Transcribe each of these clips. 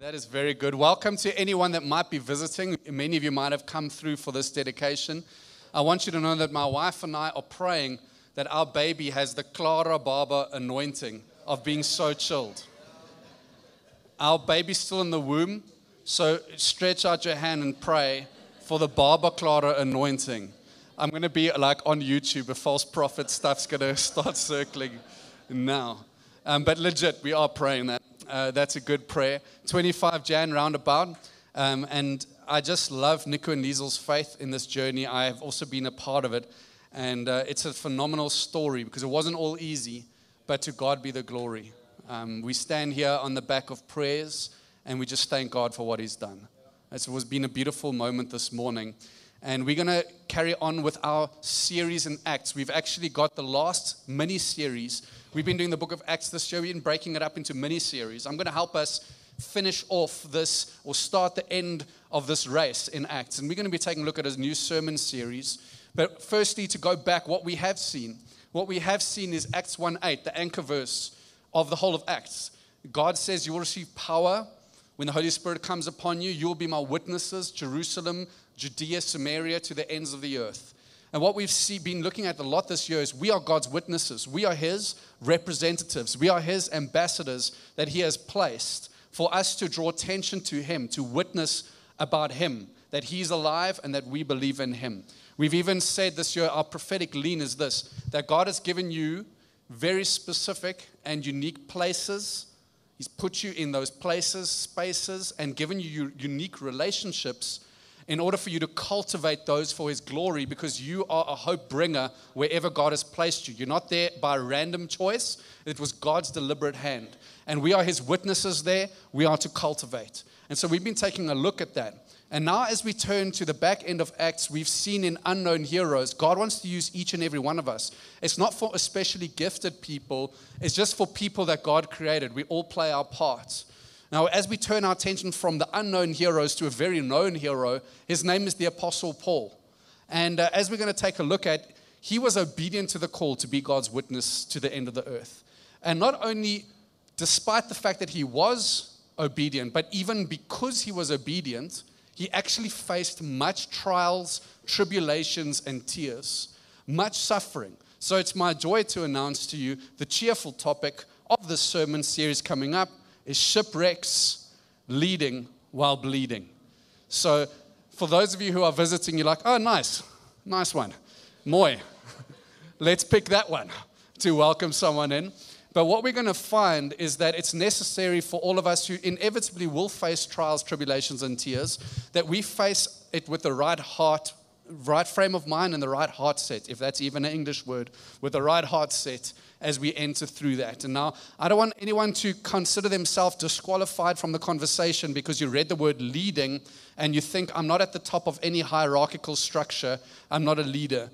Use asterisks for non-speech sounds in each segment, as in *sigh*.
That is very good. Welcome to anyone that might be visiting. Many of you might have come through for this dedication. I want you to know that my wife and I are praying that our baby has the Clara Barber anointing of being so chilled. Our baby's still in the womb, so stretch out your hand and pray for the Barber Clara anointing. I'm going to be like on YouTube, a false prophet stuff's going *laughs* to start circling now. Um, but legit, we are praying that. Uh, that's a good prayer. 25 Jan roundabout. Um, and I just love Nico and Liesel's faith in this journey. I have also been a part of it. And uh, it's a phenomenal story because it wasn't all easy, but to God be the glory. Um, we stand here on the back of prayers and we just thank God for what He's done. It was been a beautiful moment this morning. And we're going to carry on with our series in Acts. We've actually got the last mini series. We've been doing the book of Acts this year. We've been breaking it up into mini series. I'm going to help us finish off this or start the end of this race in Acts. And we're going to be taking a look at a new sermon series. But firstly, to go back, what we have seen. What we have seen is Acts 1 8, the anchor verse of the whole of Acts. God says you will receive power when the Holy Spirit comes upon you. You will be my witnesses, Jerusalem, Judea, Samaria, to the ends of the earth. And what we've see, been looking at a lot this year is we are God's witnesses. We are His representatives. We are His ambassadors that He has placed for us to draw attention to Him, to witness about Him, that He's alive and that we believe in Him. We've even said this year, our prophetic lean is this that God has given you very specific and unique places. He's put you in those places, spaces, and given you unique relationships in order for you to cultivate those for His glory because you are a hope bringer wherever God has placed you. You're not there by random choice, it was God's deliberate hand. And we are His witnesses there, we are to cultivate. And so we've been taking a look at that. And now, as we turn to the back end of Acts, we've seen in unknown heroes, God wants to use each and every one of us. It's not for especially gifted people, it's just for people that God created. We all play our parts. Now, as we turn our attention from the unknown heroes to a very known hero, his name is the Apostle Paul. And uh, as we're going to take a look at, he was obedient to the call to be God's witness to the end of the earth. And not only, despite the fact that he was obedient, but even because he was obedient, he actually faced much trials, tribulations, and tears, much suffering. So it's my joy to announce to you the cheerful topic of this sermon series coming up is shipwrecks leading while bleeding. So, for those of you who are visiting, you're like, oh, nice, nice one. Moy. *laughs* Let's pick that one to welcome someone in. But what we're going to find is that it's necessary for all of us who inevitably will face trials, tribulations, and tears, that we face it with the right heart, right frame of mind, and the right heart set, if that's even an English word, with the right heart set as we enter through that. And now, I don't want anyone to consider themselves disqualified from the conversation because you read the word leading and you think, I'm not at the top of any hierarchical structure, I'm not a leader.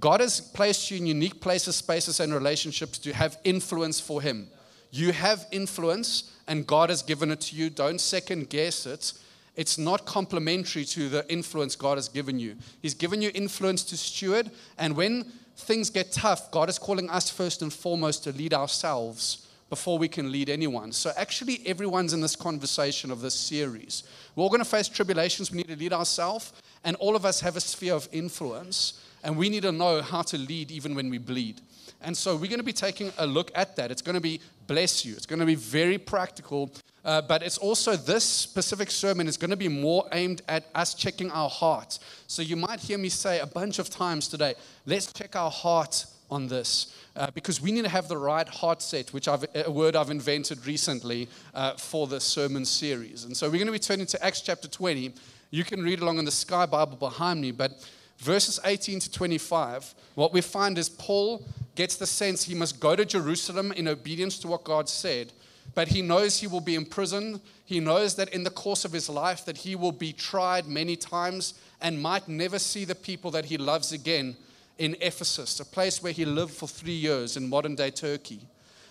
God has placed you in unique places, spaces, and relationships to have influence for Him. You have influence, and God has given it to you. Don't second guess it. It's not complementary to the influence God has given you. He's given you influence to steward, and when things get tough, God is calling us first and foremost to lead ourselves before we can lead anyone. So, actually, everyone's in this conversation of this series. We're all going to face tribulations. We need to lead ourselves, and all of us have a sphere of influence, and we need to know how to lead even when we bleed. And so, we're going to be taking a look at that. It's going to be bless you, it's going to be very practical. Uh, but it's also this specific sermon is going to be more aimed at us checking our heart. So you might hear me say a bunch of times today, let's check our heart on this. Uh, because we need to have the right heart set, which I've, a word I've invented recently uh, for this sermon series. And so we're going to be turning to Acts chapter 20. You can read along in the Sky Bible behind me, but verses 18 to 25, what we find is Paul gets the sense he must go to Jerusalem in obedience to what God said but he knows he will be imprisoned. He knows that in the course of his life that he will be tried many times and might never see the people that he loves again in Ephesus, a place where he lived for 3 years in modern-day Turkey.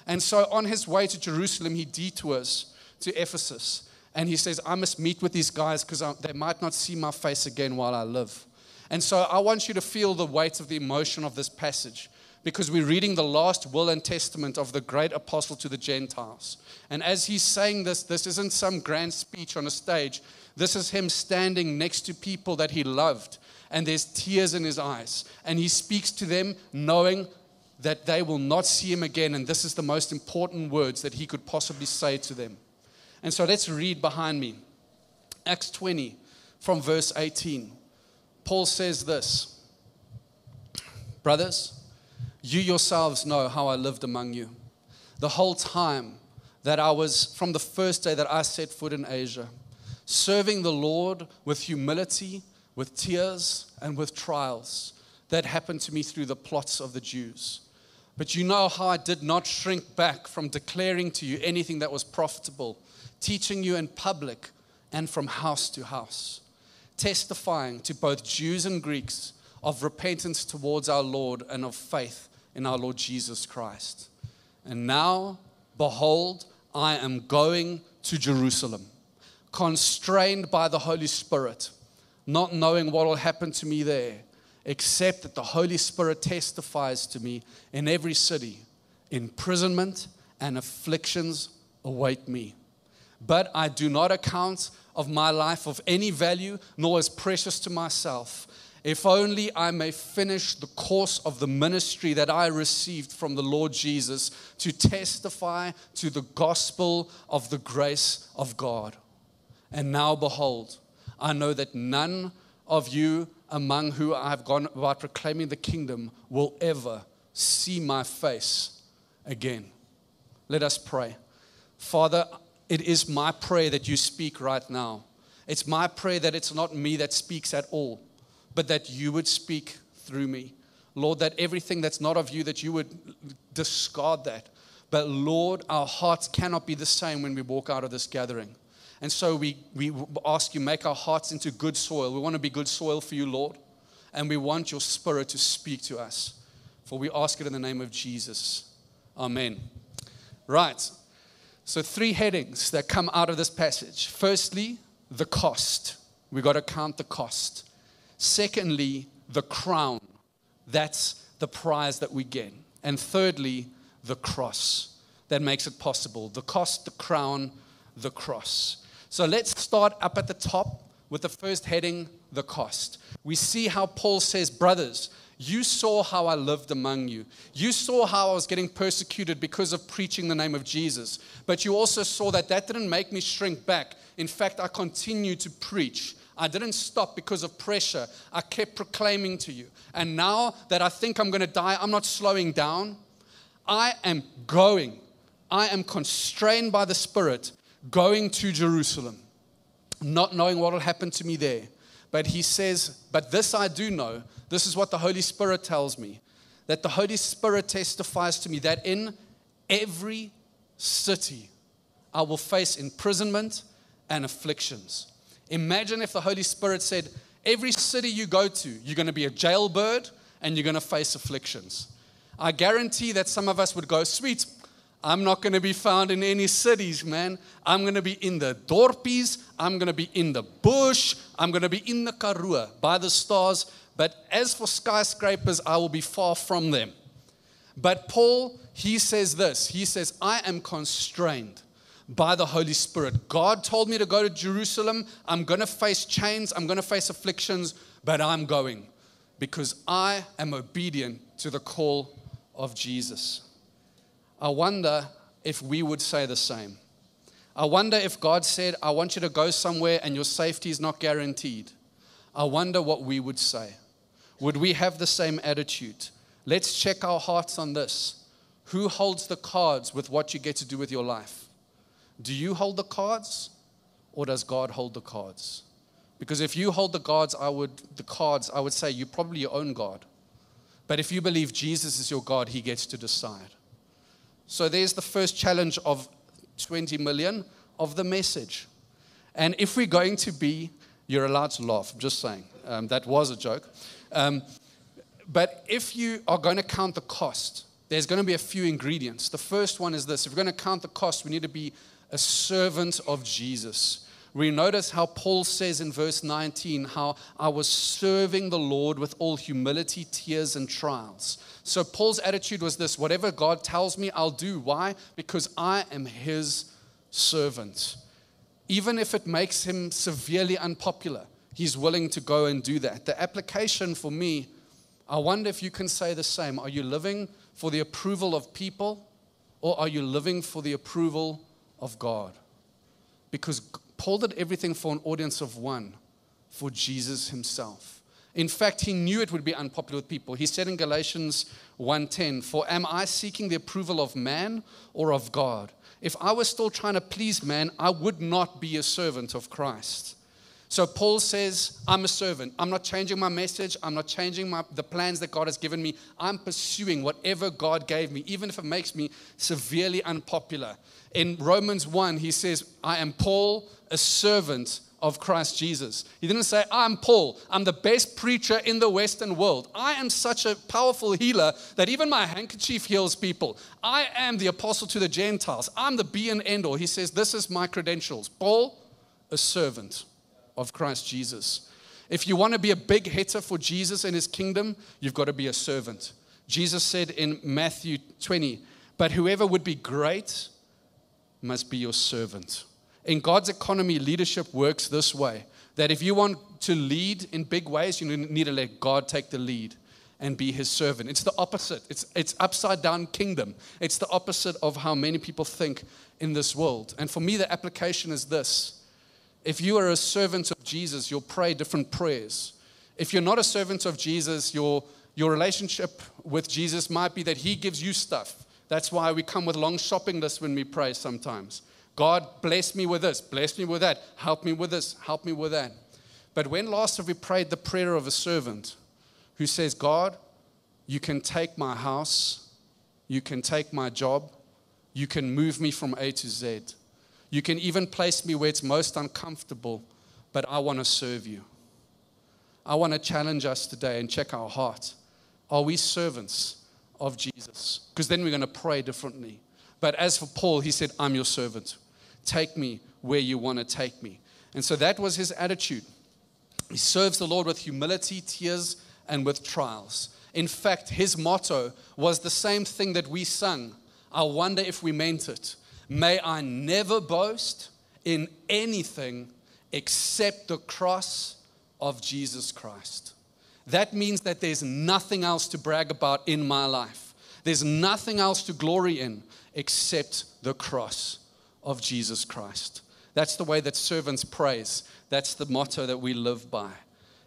And so on his way to Jerusalem, he detours to Ephesus. And he says, I must meet with these guys because they might not see my face again while I live. And so I want you to feel the weight of the emotion of this passage because we're reading the last will and testament of the great apostle to the Gentiles. And as he's saying this, this isn't some grand speech on a stage. This is him standing next to people that he loved, and there's tears in his eyes. And he speaks to them knowing that they will not see him again. And this is the most important words that he could possibly say to them. And so let's read behind me Acts 20 from verse 18. Paul says this Brothers, you yourselves know how I lived among you the whole time that I was, from the first day that I set foot in Asia, serving the Lord with humility, with tears, and with trials that happened to me through the plots of the Jews. But you know how I did not shrink back from declaring to you anything that was profitable, teaching you in public and from house to house, testifying to both Jews and Greeks of repentance towards our Lord and of faith in our Lord Jesus Christ. And now, behold, I am going to Jerusalem, constrained by the Holy Spirit, not knowing what will happen to me there except that the Holy Spirit testifies to me in every city, imprisonment and afflictions await me. But I do not account of my life of any value, nor as precious to myself, if only I may finish the course of the ministry that I received from the Lord Jesus to testify to the gospel of the grace of God. And now, behold, I know that none of you among who I have gone about proclaiming the kingdom will ever see my face again. Let us pray. Father, it is my prayer that you speak right now. It's my prayer that it's not me that speaks at all, but that you would speak through me. Lord, that everything that's not of you, that you would discard that. But Lord, our hearts cannot be the same when we walk out of this gathering. And so we, we ask you, make our hearts into good soil. We want to be good soil for you, Lord. And we want your spirit to speak to us. For we ask it in the name of Jesus. Amen. Right. So, three headings that come out of this passage. Firstly, the cost. We got to count the cost. Secondly, the crown. That's the prize that we get. And thirdly, the cross that makes it possible. The cost, the crown, the cross. So let's start up at the top with the first heading, the cost. We see how Paul says, Brothers, you saw how I lived among you. You saw how I was getting persecuted because of preaching the name of Jesus. But you also saw that that didn't make me shrink back. In fact, I continued to preach. I didn't stop because of pressure. I kept proclaiming to you. And now that I think I'm going to die, I'm not slowing down. I am going. I am constrained by the Spirit going to Jerusalem, not knowing what will happen to me there. But he says, But this I do know, this is what the Holy Spirit tells me, that the Holy Spirit testifies to me that in every city I will face imprisonment and afflictions. Imagine if the Holy Spirit said, Every city you go to, you're going to be a jailbird and you're going to face afflictions. I guarantee that some of us would go, Sweet, I'm not going to be found in any cities, man. I'm going to be in the dorpies. I'm going to be in the bush. I'm going to be in the Karoo by the stars. But as for skyscrapers, I will be far from them. But Paul, he says this He says, I am constrained by the Holy Spirit. God told me to go to Jerusalem. I'm going to face chains, I'm going to face afflictions, but I'm going because I am obedient to the call of Jesus. I wonder if we would say the same. I wonder if God said, I want you to go somewhere and your safety is not guaranteed. I wonder what we would say. Would we have the same attitude? Let's check our hearts on this. Who holds the cards with what you get to do with your life? Do you hold the cards or does God hold the cards? Because if you hold the cards, I would the cards, I would say you probably your own God. But if you believe Jesus is your God, he gets to decide. So there's the first challenge of 20 million of the message. And if we're going to be, you're allowed to laugh, I'm just saying. Um, that was a joke. Um, but if you are going to count the cost, there's going to be a few ingredients. The first one is this if we're going to count the cost, we need to be a servant of Jesus. we notice how Paul says in verse 19 how I was serving the Lord with all humility, tears, and trials. So Paul's attitude was this whatever God tells me, I'll do. Why? Because I am his servant. Even if it makes him severely unpopular, he's willing to go and do that. The application for me, I wonder if you can say the same. Are you living for the approval of people or are you living for the approval of God? Because Paul did everything for an audience of one, for Jesus himself. In fact, he knew it would be unpopular with people. He said in Galatians 1:10, "For am I seeking the approval of man or of God? If I was still trying to please man, I would not be a servant of Christ." So Paul says, I'm a servant. I'm not changing my message. I'm not changing my, the plans that God has given me. I'm pursuing whatever God gave me, even if it makes me severely unpopular. In Romans 1, he says, I am Paul, a servant of Christ Jesus. He didn't say, I'm Paul. I'm the best preacher in the Western world. I am such a powerful healer that even my handkerchief heals people. I am the apostle to the Gentiles. I'm the be and end all. He says, This is my credentials. Paul, a servant of Christ Jesus. If you want to be a big hitter for Jesus and his kingdom, you've got to be a servant. Jesus said in Matthew 20, But whoever would be great must be your servant. In God's economy, leadership works this way that if you want to lead in big ways, you need to let God take the lead and be his servant. It's the opposite. It's, it's upside down kingdom. It's the opposite of how many people think in this world. And for me, the application is this if you are a servant of Jesus, you'll pray different prayers. If you're not a servant of Jesus, your, your relationship with Jesus might be that He gives you stuff. That's why we come with long shopping lists when we pray sometimes. God, bless me with this, bless me with that, help me with this, help me with that. But when last have we prayed the prayer of a servant who says, God, you can take my house, you can take my job, you can move me from A to Z. You can even place me where it's most uncomfortable, but I want to serve you. I want to challenge us today and check our heart. Are we servants of Jesus? Because then we're going to pray differently. But as for Paul, he said, I'm your servant. Take me where you want to take me. And so that was his attitude. He serves the Lord with humility, tears, and with trials. In fact, his motto was the same thing that we sung. I wonder if we meant it. May I never boast in anything except the cross of Jesus Christ. That means that there's nothing else to brag about in my life. There's nothing else to glory in except the cross of Jesus Christ. That's the way that servants praise. That's the motto that we live by.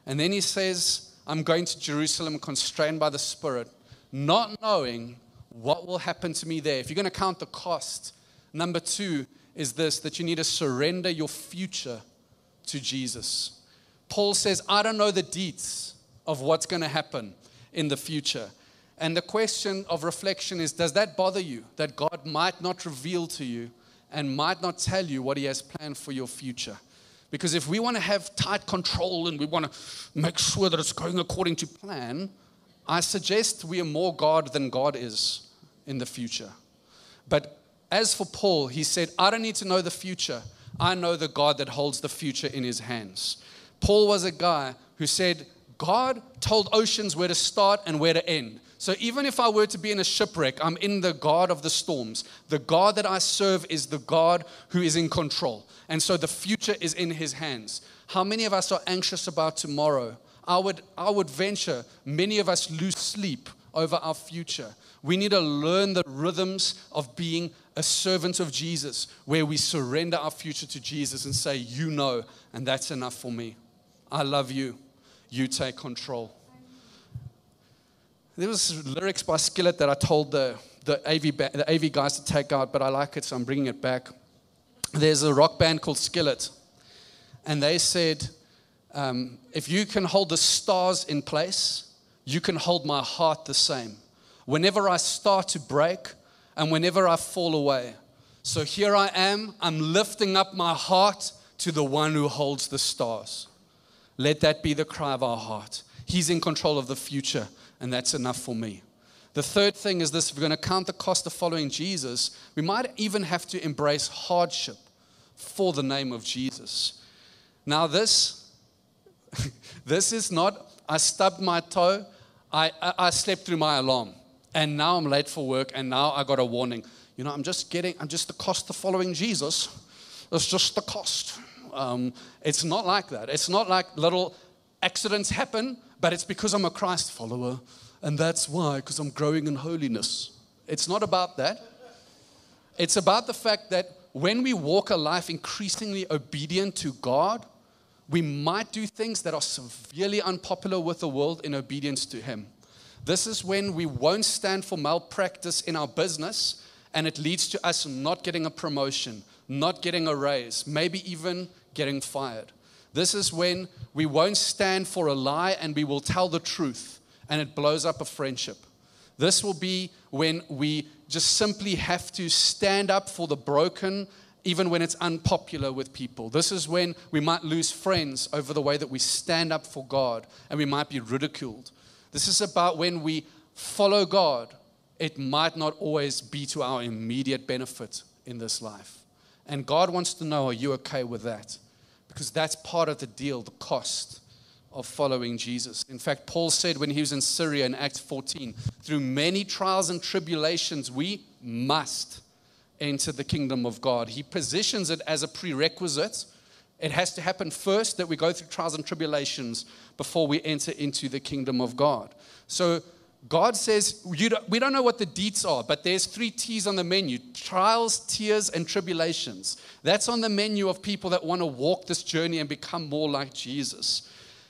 And then he says, I'm going to Jerusalem constrained by the Spirit, not knowing what will happen to me there. If you're going to count the cost, Number two is this that you need to surrender your future to Jesus. Paul says, I don't know the deeds of what's going to happen in the future. And the question of reflection is Does that bother you that God might not reveal to you and might not tell you what He has planned for your future? Because if we want to have tight control and we want to make sure that it's going according to plan, I suggest we are more God than God is in the future. But as for Paul, he said, I don't need to know the future. I know the God that holds the future in his hands. Paul was a guy who said, God told oceans where to start and where to end. So even if I were to be in a shipwreck, I'm in the God of the storms. The God that I serve is the God who is in control. And so the future is in his hands. How many of us are anxious about tomorrow? I would, I would venture many of us lose sleep over our future. We need to learn the rhythms of being a servant of Jesus, where we surrender our future to Jesus and say, You know, and that's enough for me. I love you. You take control. There was lyrics by Skillet that I told the, the, AV, the AV guys to take out, but I like it, so I'm bringing it back. There's a rock band called Skillet, and they said, um, If you can hold the stars in place, you can hold my heart the same. Whenever I start to break, and whenever I fall away. So here I am, I'm lifting up my heart to the one who holds the stars. Let that be the cry of our heart. He's in control of the future, and that's enough for me. The third thing is this if we're going to count the cost of following Jesus, we might even have to embrace hardship for the name of Jesus. Now, this, *laughs* this is not, I stubbed my toe, I, I, I slept through my alarm, and now I'm late for work, and now I got a warning. You know, I'm just getting, I'm just the cost of following Jesus. It's just the cost. Um, it's not like that. It's not like little accidents happen, but it's because I'm a Christ follower, and that's why, because I'm growing in holiness. It's not about that. It's about the fact that when we walk a life increasingly obedient to God, we might do things that are severely unpopular with the world in obedience to Him. This is when we won't stand for malpractice in our business, and it leads to us not getting a promotion, not getting a raise, maybe even getting fired. This is when we won't stand for a lie and we will tell the truth, and it blows up a friendship. This will be when we just simply have to stand up for the broken, even when it's unpopular with people. This is when we might lose friends over the way that we stand up for God and we might be ridiculed. This is about when we follow God. It might not always be to our immediate benefit in this life. And God wants to know are you okay with that? Because that's part of the deal, the cost of following Jesus. In fact, Paul said when he was in Syria in Acts 14, through many trials and tribulations, we must enter the kingdom of God. He positions it as a prerequisite. It has to happen first that we go through trials and tribulations before we enter into the kingdom of God. So God says, don't, we don't know what the deets are, but there's three T's on the menu trials, tears, and tribulations. That's on the menu of people that want to walk this journey and become more like Jesus.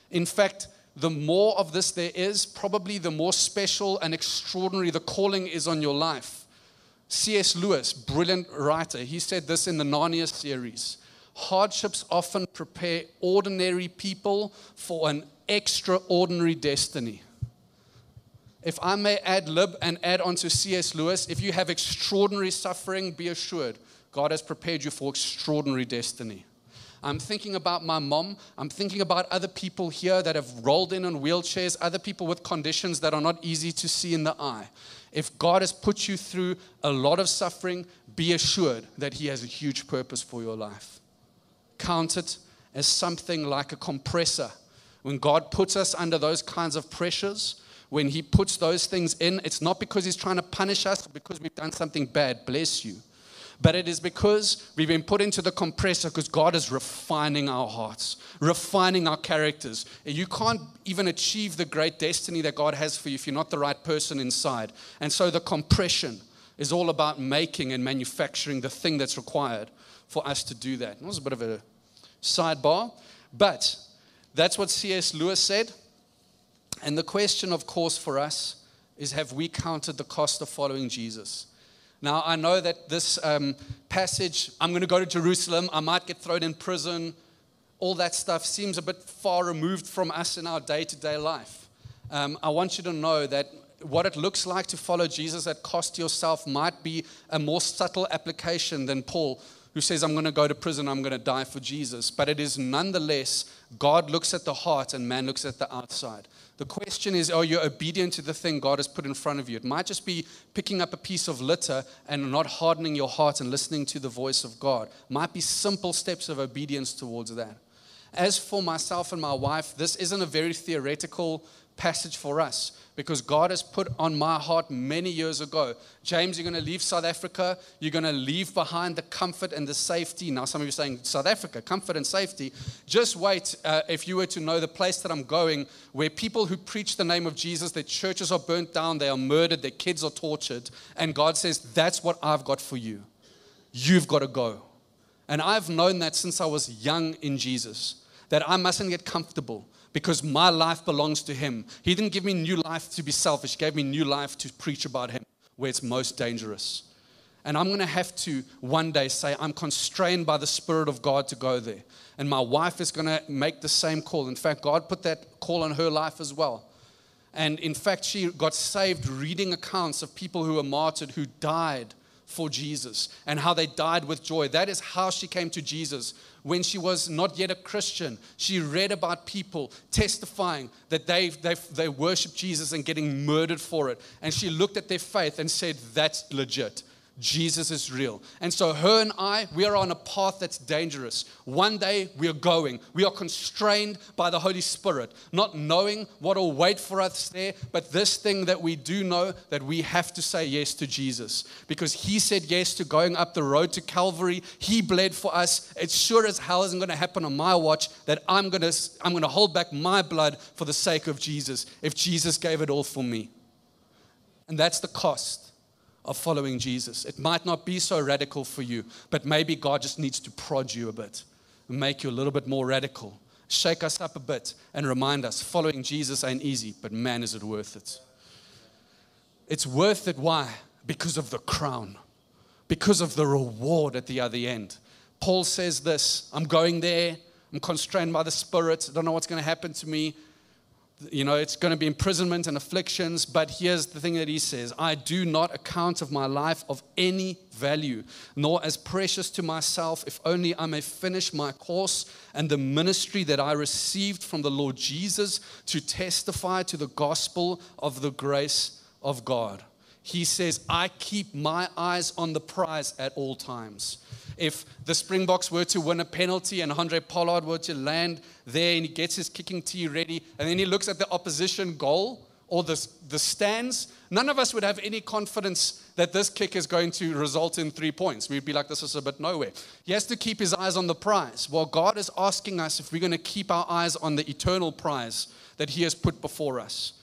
In fact, the more of this there is, probably the more special and extraordinary the calling is on your life. C.S. Lewis, brilliant writer, he said this in the Narnia series Hardships often prepare ordinary people for an extraordinary destiny. If I may add lib and add on to C.S. Lewis, if you have extraordinary suffering, be assured God has prepared you for extraordinary destiny. I'm thinking about my mom. I'm thinking about other people here that have rolled in on wheelchairs, other people with conditions that are not easy to see in the eye. If God has put you through a lot of suffering, be assured that He has a huge purpose for your life. Count it as something like a compressor. When God puts us under those kinds of pressures, when He puts those things in, it's not because He's trying to punish us, because we've done something bad. Bless you but it is because we've been put into the compressor because God is refining our hearts, refining our characters. You can't even achieve the great destiny that God has for you if you're not the right person inside. And so the compression is all about making and manufacturing the thing that's required for us to do that. That was a bit of a sidebar, but that's what C.S. Lewis said. And the question, of course, for us is have we counted the cost of following Jesus? Now, I know that this um, passage, I'm going to go to Jerusalem, I might get thrown in prison, all that stuff seems a bit far removed from us in our day to day life. Um, I want you to know that what it looks like to follow Jesus at cost yourself might be a more subtle application than Paul, who says, I'm going to go to prison, I'm going to die for Jesus. But it is nonetheless, God looks at the heart and man looks at the outside. The question is, are you obedient to the thing God has put in front of you? It might just be picking up a piece of litter and not hardening your heart and listening to the voice of God. Might be simple steps of obedience towards that. As for myself and my wife, this isn't a very theoretical passage for us because God has put on my heart many years ago. James, you're going to leave South Africa. You're going to leave behind the comfort and the safety. Now, some of you are saying, South Africa, comfort and safety. Just wait uh, if you were to know the place that I'm going, where people who preach the name of Jesus, their churches are burnt down, they are murdered, their kids are tortured. And God says, That's what I've got for you. You've got to go. And I've known that since I was young in Jesus, that I mustn't get comfortable because my life belongs to Him. He didn't give me new life to be selfish, He gave me new life to preach about Him where it's most dangerous. And I'm going to have to one day say, I'm constrained by the Spirit of God to go there. And my wife is going to make the same call. In fact, God put that call on her life as well. And in fact, she got saved reading accounts of people who were martyred who died for Jesus and how they died with joy. That is how she came to Jesus when she was not yet a Christian. She read about people testifying that they, they, they worship Jesus and getting murdered for it. And she looked at their faith and said, That's legit. Jesus is real. And so, her and I, we are on a path that's dangerous. One day we are going. We are constrained by the Holy Spirit, not knowing what will wait for us there, but this thing that we do know that we have to say yes to Jesus because He said yes to going up the road to Calvary. He bled for us. It's sure as hell isn't going to happen on my watch that I'm going to, I'm going to hold back my blood for the sake of Jesus if Jesus gave it all for me. And that's the cost of following Jesus. It might not be so radical for you, but maybe God just needs to prod you a bit and make you a little bit more radical. Shake us up a bit and remind us following Jesus ain't easy, but man, is it worth it. It's worth it. Why? Because of the crown, because of the reward at the other end. Paul says this I'm going there, I'm constrained by the Spirit, I don't know what's going to happen to me you know, it's going to be imprisonment and afflictions. But here's the thing that he says I do not account of my life of any value, nor as precious to myself, if only I may finish my course and the ministry that I received from the Lord Jesus to testify to the gospel of the grace of God. He says, I keep my eyes on the prize at all times if the Springboks were to win a penalty and Handré Pollard were to land there and he gets his kicking tee ready and then he looks at the opposition goal or the, the stands, none of us would have any confidence that this kick is going to result in three points. We'd be like, this is a bit nowhere. He has to keep his eyes on the prize. Well, God is asking us if we're going to keep our eyes on the eternal prize that He has put before us.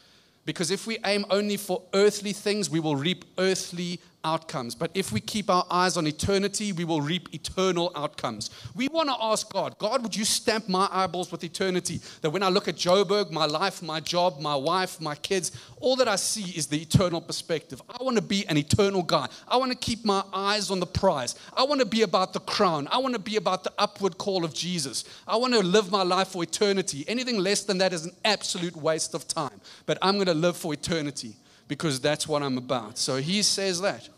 Because if we aim only for earthly things, we will reap earthly outcomes. But if we keep our eyes on eternity, we will reap eternal outcomes. We want to ask God, God, would you stamp my eyeballs with eternity? That when I look at Joburg, my life, my job, my wife, my kids, all that I see is the eternal perspective. I want to be an eternal guy. I want to keep my eyes on the prize. I want to be about the crown. I want to be about the upward call of Jesus. I want to live my life for eternity. Anything less than that is an absolute waste of time. But I'm going to live for eternity because that's what I'm about. So he says that.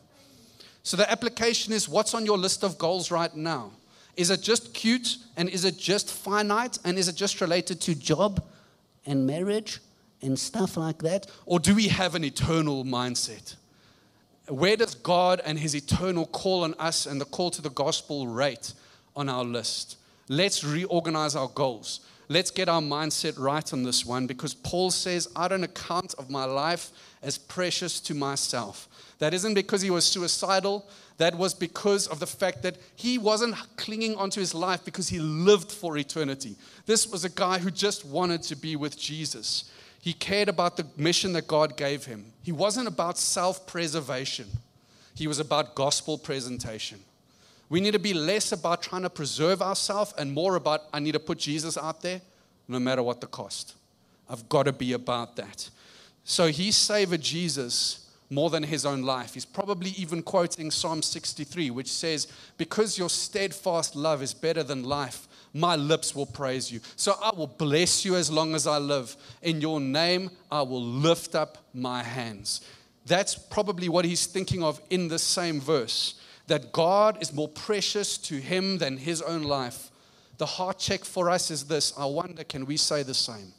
So the application is what's on your list of goals right now? Is it just cute and is it just finite and is it just related to job and marriage and stuff like that? Or do we have an eternal mindset? Where does God and his eternal call on us and the call to the gospel rate on our list? Let's reorganize our goals. Let's get our mindset right on this one because Paul says, I don't account of my life as precious to myself. That isn't because he was suicidal. That was because of the fact that he wasn't clinging onto his life because he lived for eternity. This was a guy who just wanted to be with Jesus. He cared about the mission that God gave him. He wasn't about self preservation, he was about gospel presentation. We need to be less about trying to preserve ourselves and more about, I need to put Jesus out there no matter what the cost. I've got to be about that. So he savored Jesus more than his own life. He's probably even quoting Psalm 63, which says, Because your steadfast love is better than life, my lips will praise you. So I will bless you as long as I live. In your name, I will lift up my hands. That's probably what he's thinking of in the same verse that God is more precious to him than his own life. The heart check for us is this I wonder, can we say the same?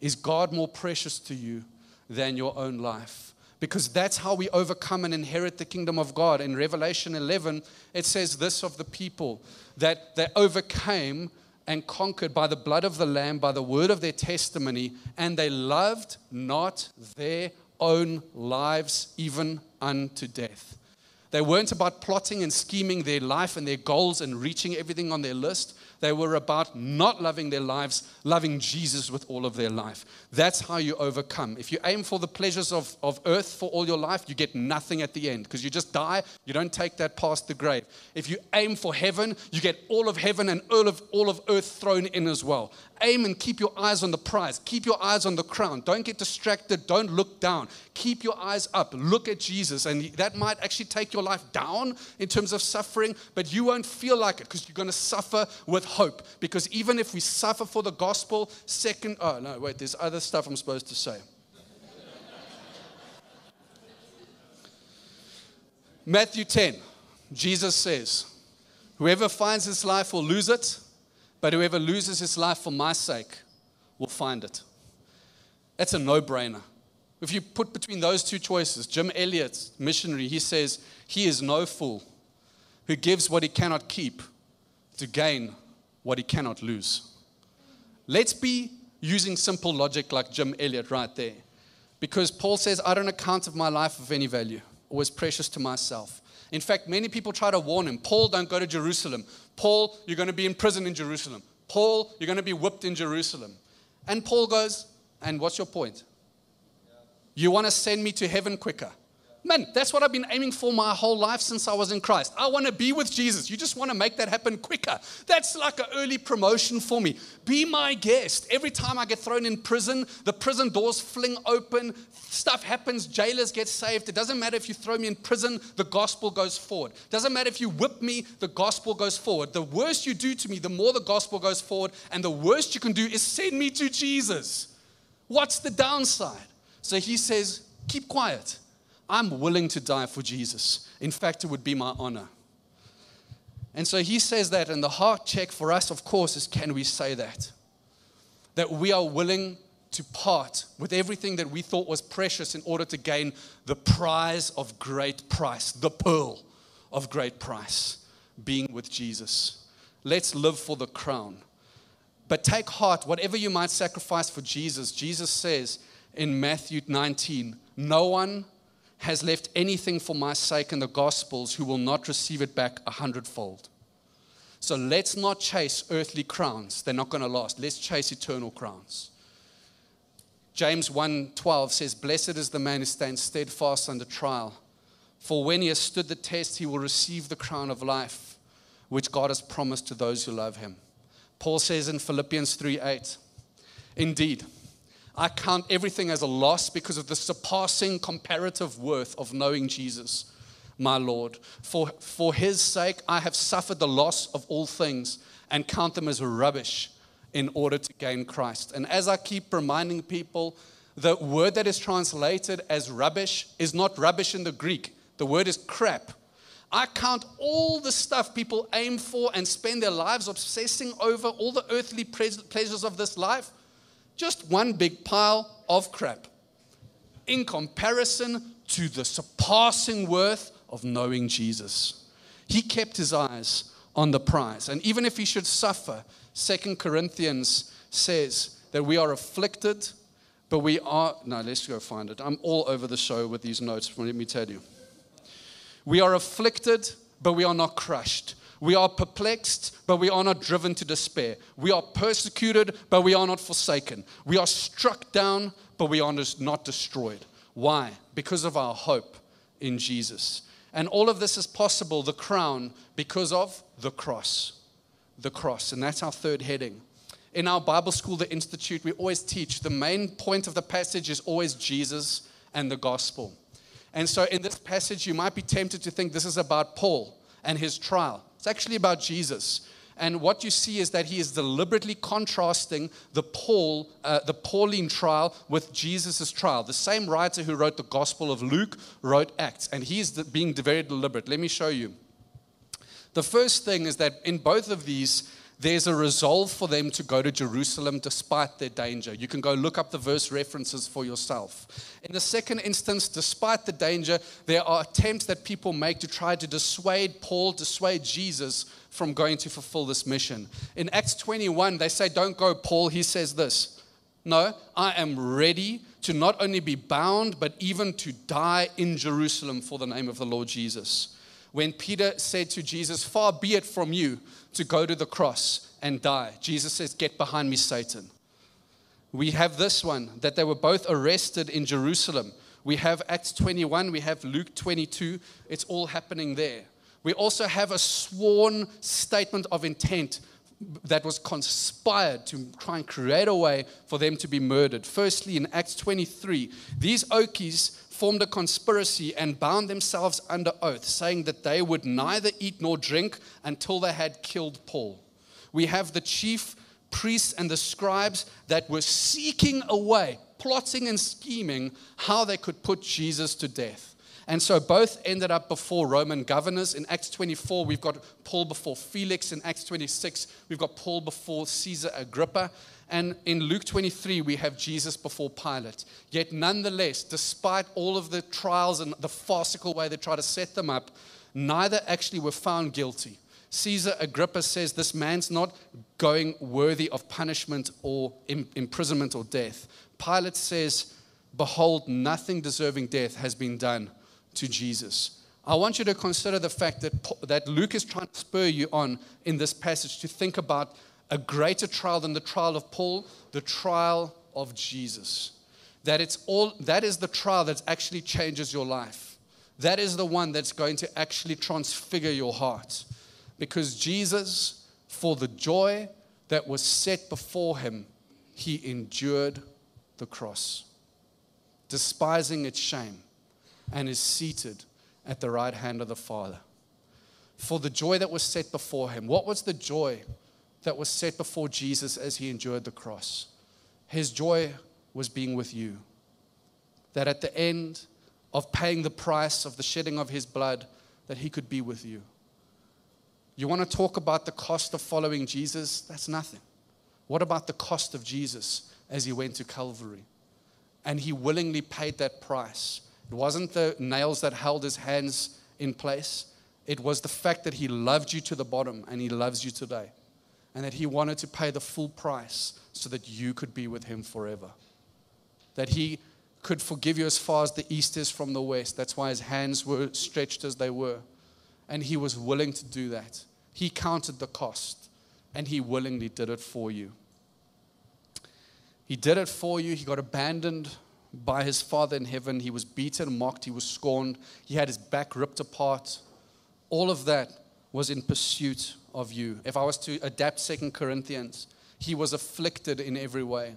Is God more precious to you than your own life? Because that's how we overcome and inherit the kingdom of God. In Revelation 11, it says this of the people that they overcame and conquered by the blood of the Lamb, by the word of their testimony, and they loved not their own lives even unto death. They weren't about plotting and scheming their life and their goals and reaching everything on their list. They were about not loving their lives, loving Jesus with all of their life. That's how you overcome. If you aim for the pleasures of, of earth for all your life, you get nothing at the end because you just die. You don't take that past the grave. If you aim for heaven, you get all of heaven and all of, all of earth thrown in as well. Aim and keep your eyes on the prize. Keep your eyes on the crown. Don't get distracted. Don't look down. Keep your eyes up. Look at Jesus. And that might actually take your life down in terms of suffering, but you won't feel like it because you're going to suffer with hope. Because even if we suffer for the gospel, second, oh no, wait, there's other stuff I'm supposed to say. Matthew 10, Jesus says, Whoever finds his life will lose it, but whoever loses his life for my sake will find it. That's a no brainer. If you put between those two choices, Jim Elliot, missionary, he says, He is no fool who gives what he cannot keep to gain what he cannot lose. Let's be using simple logic like Jim Elliot right there. Because Paul says, I don't account of my life of any value, always precious to myself. In fact, many people try to warn him Paul, don't go to Jerusalem. Paul, you're going to be in prison in Jerusalem. Paul, you're going to be whipped in Jerusalem. And Paul goes, And what's your point? You want to send me to heaven quicker. Man, that's what I've been aiming for my whole life since I was in Christ. I want to be with Jesus. You just want to make that happen quicker. That's like an early promotion for me. Be my guest. Every time I get thrown in prison, the prison doors fling open, stuff happens, jailers get saved. It doesn't matter if you throw me in prison, the gospel goes forward. It doesn't matter if you whip me, the gospel goes forward. The worse you do to me, the more the gospel goes forward, and the worst you can do is send me to Jesus. What's the downside? So he says, keep quiet. I'm willing to die for Jesus. In fact, it would be my honor. And so he says that, and the heart check for us, of course, is can we say that? That we are willing to part with everything that we thought was precious in order to gain the prize of great price, the pearl of great price, being with Jesus. Let's live for the crown. But take heart, whatever you might sacrifice for Jesus, Jesus says in Matthew 19, no one has left anything for my sake in the Gospels who will not receive it back a hundredfold. So let's not chase earthly crowns. They're not going to last. Let's chase eternal crowns. James 1:12 says, "Blessed is the man who stands steadfast under trial, for when he has stood the test, he will receive the crown of life, which God has promised to those who love him." Paul says in Philippians 3:8, "Indeed, I count everything as a loss because of the surpassing comparative worth of knowing Jesus, my Lord. For, for his sake, I have suffered the loss of all things and count them as rubbish in order to gain Christ. And as I keep reminding people, the word that is translated as rubbish is not rubbish in the Greek, the word is crap. I count all the stuff people aim for and spend their lives obsessing over, all the earthly pleasures of this life just one big pile of crap in comparison to the surpassing worth of knowing Jesus. He kept his eyes on the prize. And even if he should suffer, Second Corinthians says that we are afflicted, but we are. No, let's go find it. I'm all over the show with these notes, let me tell you. We are afflicted, but we are not crushed. We are perplexed, but we are not driven to despair. We are persecuted, but we are not forsaken. We are struck down, but we are not destroyed. Why? Because of our hope in Jesus. And all of this is possible, the crown, because of the cross. The cross. And that's our third heading. In our Bible school, the Institute, we always teach the main point of the passage is always Jesus and the gospel. And so in this passage, you might be tempted to think this is about Paul and his trial. It's actually about Jesus. And what you see is that he is deliberately contrasting the Paul, uh, the Pauline trial with Jesus' trial. The same writer who wrote the Gospel of Luke wrote Acts, and he is being very deliberate. Let me show you. The first thing is that in both of these, there's a resolve for them to go to Jerusalem despite their danger. You can go look up the verse references for yourself. In the second instance, despite the danger, there are attempts that people make to try to dissuade Paul, dissuade Jesus from going to fulfill this mission. In Acts 21, they say, Don't go, Paul. He says this No, I am ready to not only be bound, but even to die in Jerusalem for the name of the Lord Jesus when Peter said to Jesus, Far be it from you to go to the cross and die. Jesus says, Get behind me, Satan. We have this one that they were both arrested in Jerusalem. We have Acts 21, we have Luke 22. It's all happening there. We also have a sworn statement of intent that was conspired to try and create a way for them to be murdered. Firstly, in Acts 23, these Okies formed a conspiracy and bound themselves under oath, saying that they would neither eat nor drink until they had killed Paul. We have the chief priests and the scribes that were seeking a way, plotting and scheming how they could put Jesus to death. And so both ended up before Roman governors. In Acts 24, we've got Paul before Felix. In Acts 26, we've got Paul before Caesar Agrippa. And in Luke 23, we have Jesus before Pilate. Yet, nonetheless, despite all of the trials and the farcical way they try to set them up, neither actually were found guilty. Caesar Agrippa says this man's not going worthy of punishment or imprisonment or death. Pilate says, Behold, nothing deserving death has been done to Jesus. I want you to consider the fact that, that Luke is trying to spur you on in this passage to think about a greater trial than the trial of Paul, the trial of Jesus. That it's all that is the trial that actually changes your life. That is the one that's going to actually transfigure your heart. Because Jesus, for the joy that was set before him, he endured the cross, despising its shame, and is seated at the right hand of the Father. For the joy that was set before him. What was the joy that was set before Jesus as he endured the cross? His joy was being with you. That at the end of paying the price of the shedding of his blood, that he could be with you. You want to talk about the cost of following Jesus? That's nothing. What about the cost of Jesus as he went to Calvary? And he willingly paid that price. It wasn't the nails that held his hands in place, it was the fact that he loved you to the bottom and he loves you today. And that he wanted to pay the full price so that you could be with him forever. That he could forgive you as far as the east is from the west. That's why his hands were stretched as they were. And he was willing to do that. He counted the cost and He willingly did it for you. He did it for you. He got abandoned by His Father in heaven. He was beaten, mocked, He was scorned. He had His back ripped apart. All of that was in pursuit of you. If I was to adapt Second Corinthians, He was afflicted in every way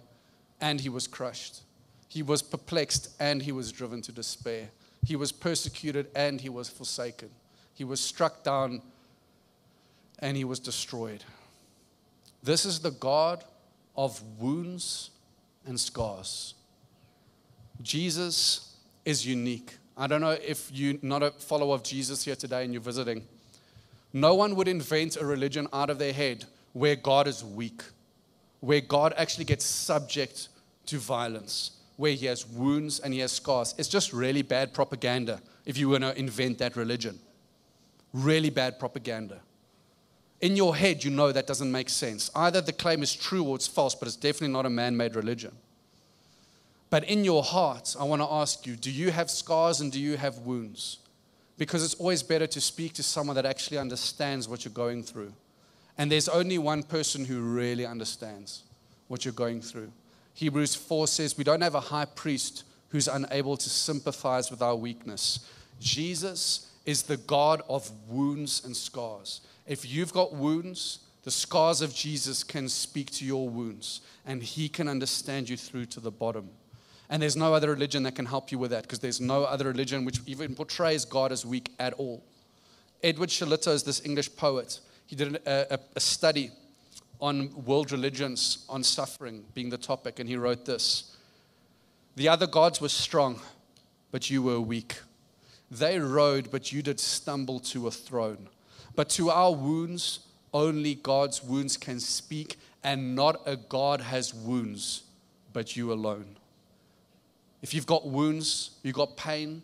and He was crushed. He was perplexed and He was driven to despair. He was persecuted and He was forsaken. He was struck down and he was destroyed. This is the God of wounds and scars. Jesus is unique. I don't know if you're not a follower of Jesus here today and you're visiting. No one would invent a religion out of their head where God is weak, where God actually gets subject to violence, where he has wounds and he has scars. It's just really bad propaganda if you were to invent that religion. Really bad propaganda in your head, you know that doesn't make sense. Either the claim is true or it's false, but it's definitely not a man made religion. But in your heart, I want to ask you do you have scars and do you have wounds? Because it's always better to speak to someone that actually understands what you're going through. And there's only one person who really understands what you're going through. Hebrews 4 says, We don't have a high priest who's unable to sympathize with our weakness. Jesus is the God of wounds and scars. If you've got wounds, the scars of Jesus can speak to your wounds and he can understand you through to the bottom. And there's no other religion that can help you with that because there's no other religion which even portrays God as weak at all. Edward Shillito is this English poet. He did a, a, a study on world religions, on suffering being the topic, and he wrote this The other gods were strong, but you were weak. They rode, but you did stumble to a throne. But to our wounds, only God's wounds can speak, and not a God has wounds, but you alone. If you've got wounds, you've got pain,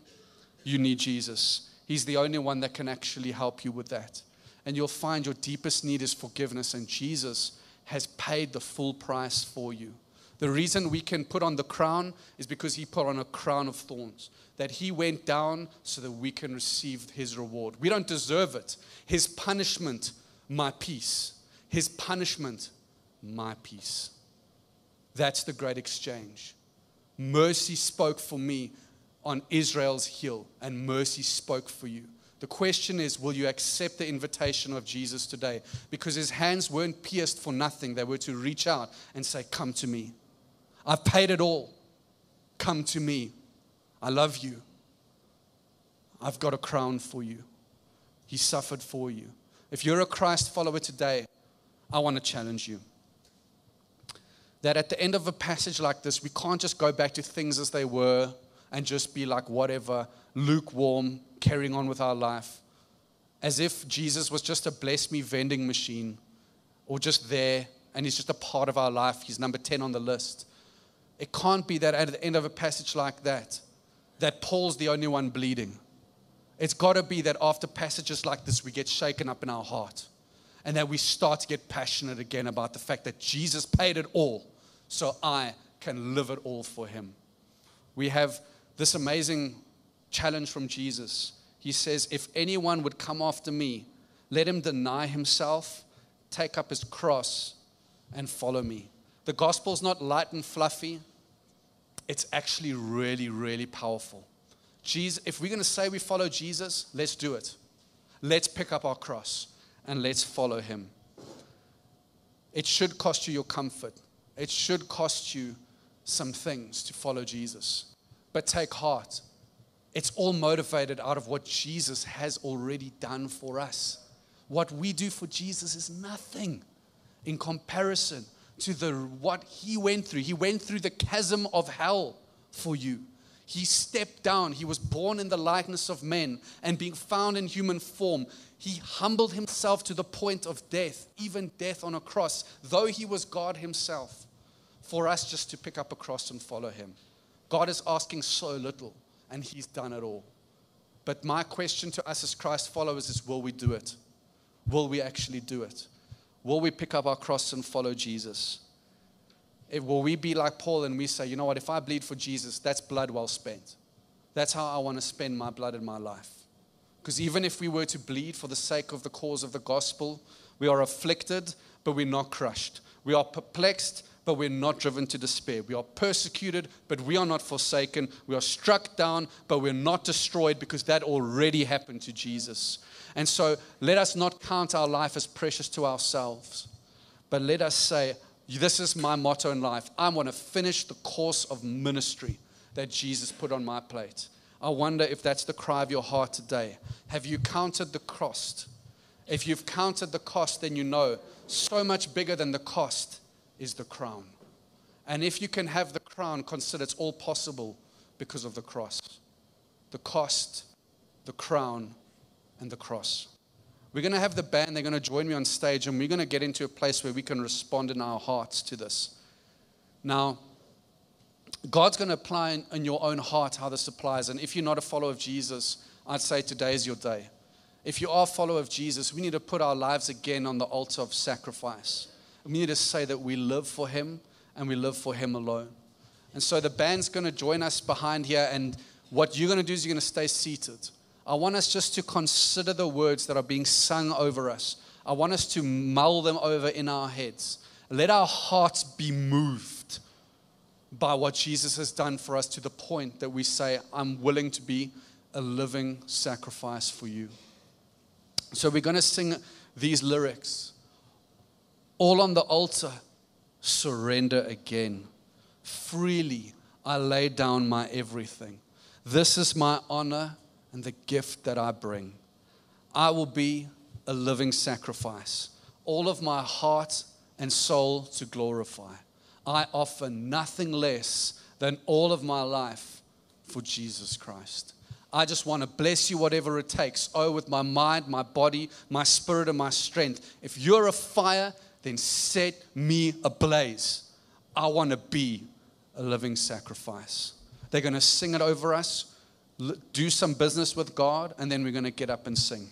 you need Jesus. He's the only one that can actually help you with that. And you'll find your deepest need is forgiveness, and Jesus has paid the full price for you. The reason we can put on the crown is because he put on a crown of thorns, that he went down so that we can receive his reward. We don't deserve it. His punishment, my peace. His punishment, my peace. That's the great exchange. Mercy spoke for me on Israel's hill, and mercy spoke for you. The question is, will you accept the invitation of Jesus today? Because his hands weren't pierced for nothing. They were to reach out and say, Come to me. I've paid it all. Come to me. I love you. I've got a crown for you. He suffered for you. If you're a Christ follower today, I want to challenge you. That at the end of a passage like this, we can't just go back to things as they were and just be like whatever, lukewarm, carrying on with our life, as if Jesus was just a bless me vending machine or just there and he's just a part of our life. He's number 10 on the list. It can't be that at the end of a passage like that, that Paul's the only one bleeding. It's got to be that after passages like this, we get shaken up in our heart and that we start to get passionate again about the fact that Jesus paid it all so I can live it all for him. We have this amazing challenge from Jesus. He says, If anyone would come after me, let him deny himself, take up his cross, and follow me. The gospel's not light and fluffy, it's actually really, really powerful. Jesus, if we're going to say we follow Jesus, let's do it. Let's pick up our cross and let's follow him. It should cost you your comfort. It should cost you some things to follow Jesus. But take heart. It's all motivated out of what Jesus has already done for us. What we do for Jesus is nothing in comparison to the what he went through. He went through the chasm of hell for you. He stepped down. He was born in the likeness of men and being found in human form. He humbled himself to the point of death, even death on a cross, though he was God himself, for us just to pick up a cross and follow him. God is asking so little, and he's done it all. But my question to us as Christ followers is will we do it? Will we actually do it? Will we pick up our cross and follow Jesus? It, will we be like Paul and we say, you know what, if I bleed for Jesus, that's blood well spent. That's how I want to spend my blood in my life. Because even if we were to bleed for the sake of the cause of the gospel, we are afflicted, but we're not crushed. We are perplexed, but we're not driven to despair. We are persecuted, but we are not forsaken. We are struck down, but we're not destroyed because that already happened to Jesus. And so let us not count our life as precious to ourselves, but let us say, this is my motto in life. I want to finish the course of ministry that Jesus put on my plate. I wonder if that's the cry of your heart today. Have you counted the cost? If you've counted the cost, then you know so much bigger than the cost is the crown. And if you can have the crown, consider it's all possible because of the cross. The cost, the crown, and the cross. We're going to have the band, they're going to join me on stage, and we're going to get into a place where we can respond in our hearts to this. Now, God's going to apply in, your own heart how this applies. And if you're not a follower of Jesus, I'd say today is your day. If you are a follower of Jesus, we need to put our lives again on the altar of sacrifice. We need to say that we live for Him and we live for Him alone. And so the band's going to join us behind here, and what you're going to do is you're going to stay seated. I want us just to consider the words that are being sung over us. I want us to mull them over in our heads. Let our hearts be moved by what Jesus has done for us to the point that we say, I'm willing to be a living sacrifice for you. So we're going to sing these lyrics. All on the altar, surrender again. Freely I lay down my everything. This is my honor and the gift that I bring. I will be a living sacrifice, all of my heart and soul to glorify. I offer nothing less than all of my life for Jesus Christ. I just want to bless you whatever it takes. Oh, with my mind, my body, my spirit, and my strength. If you're a fire, then set me ablaze. I want to be a living sacrifice. They're going to sing it over us do some business with God, and then we're going to get up and sing.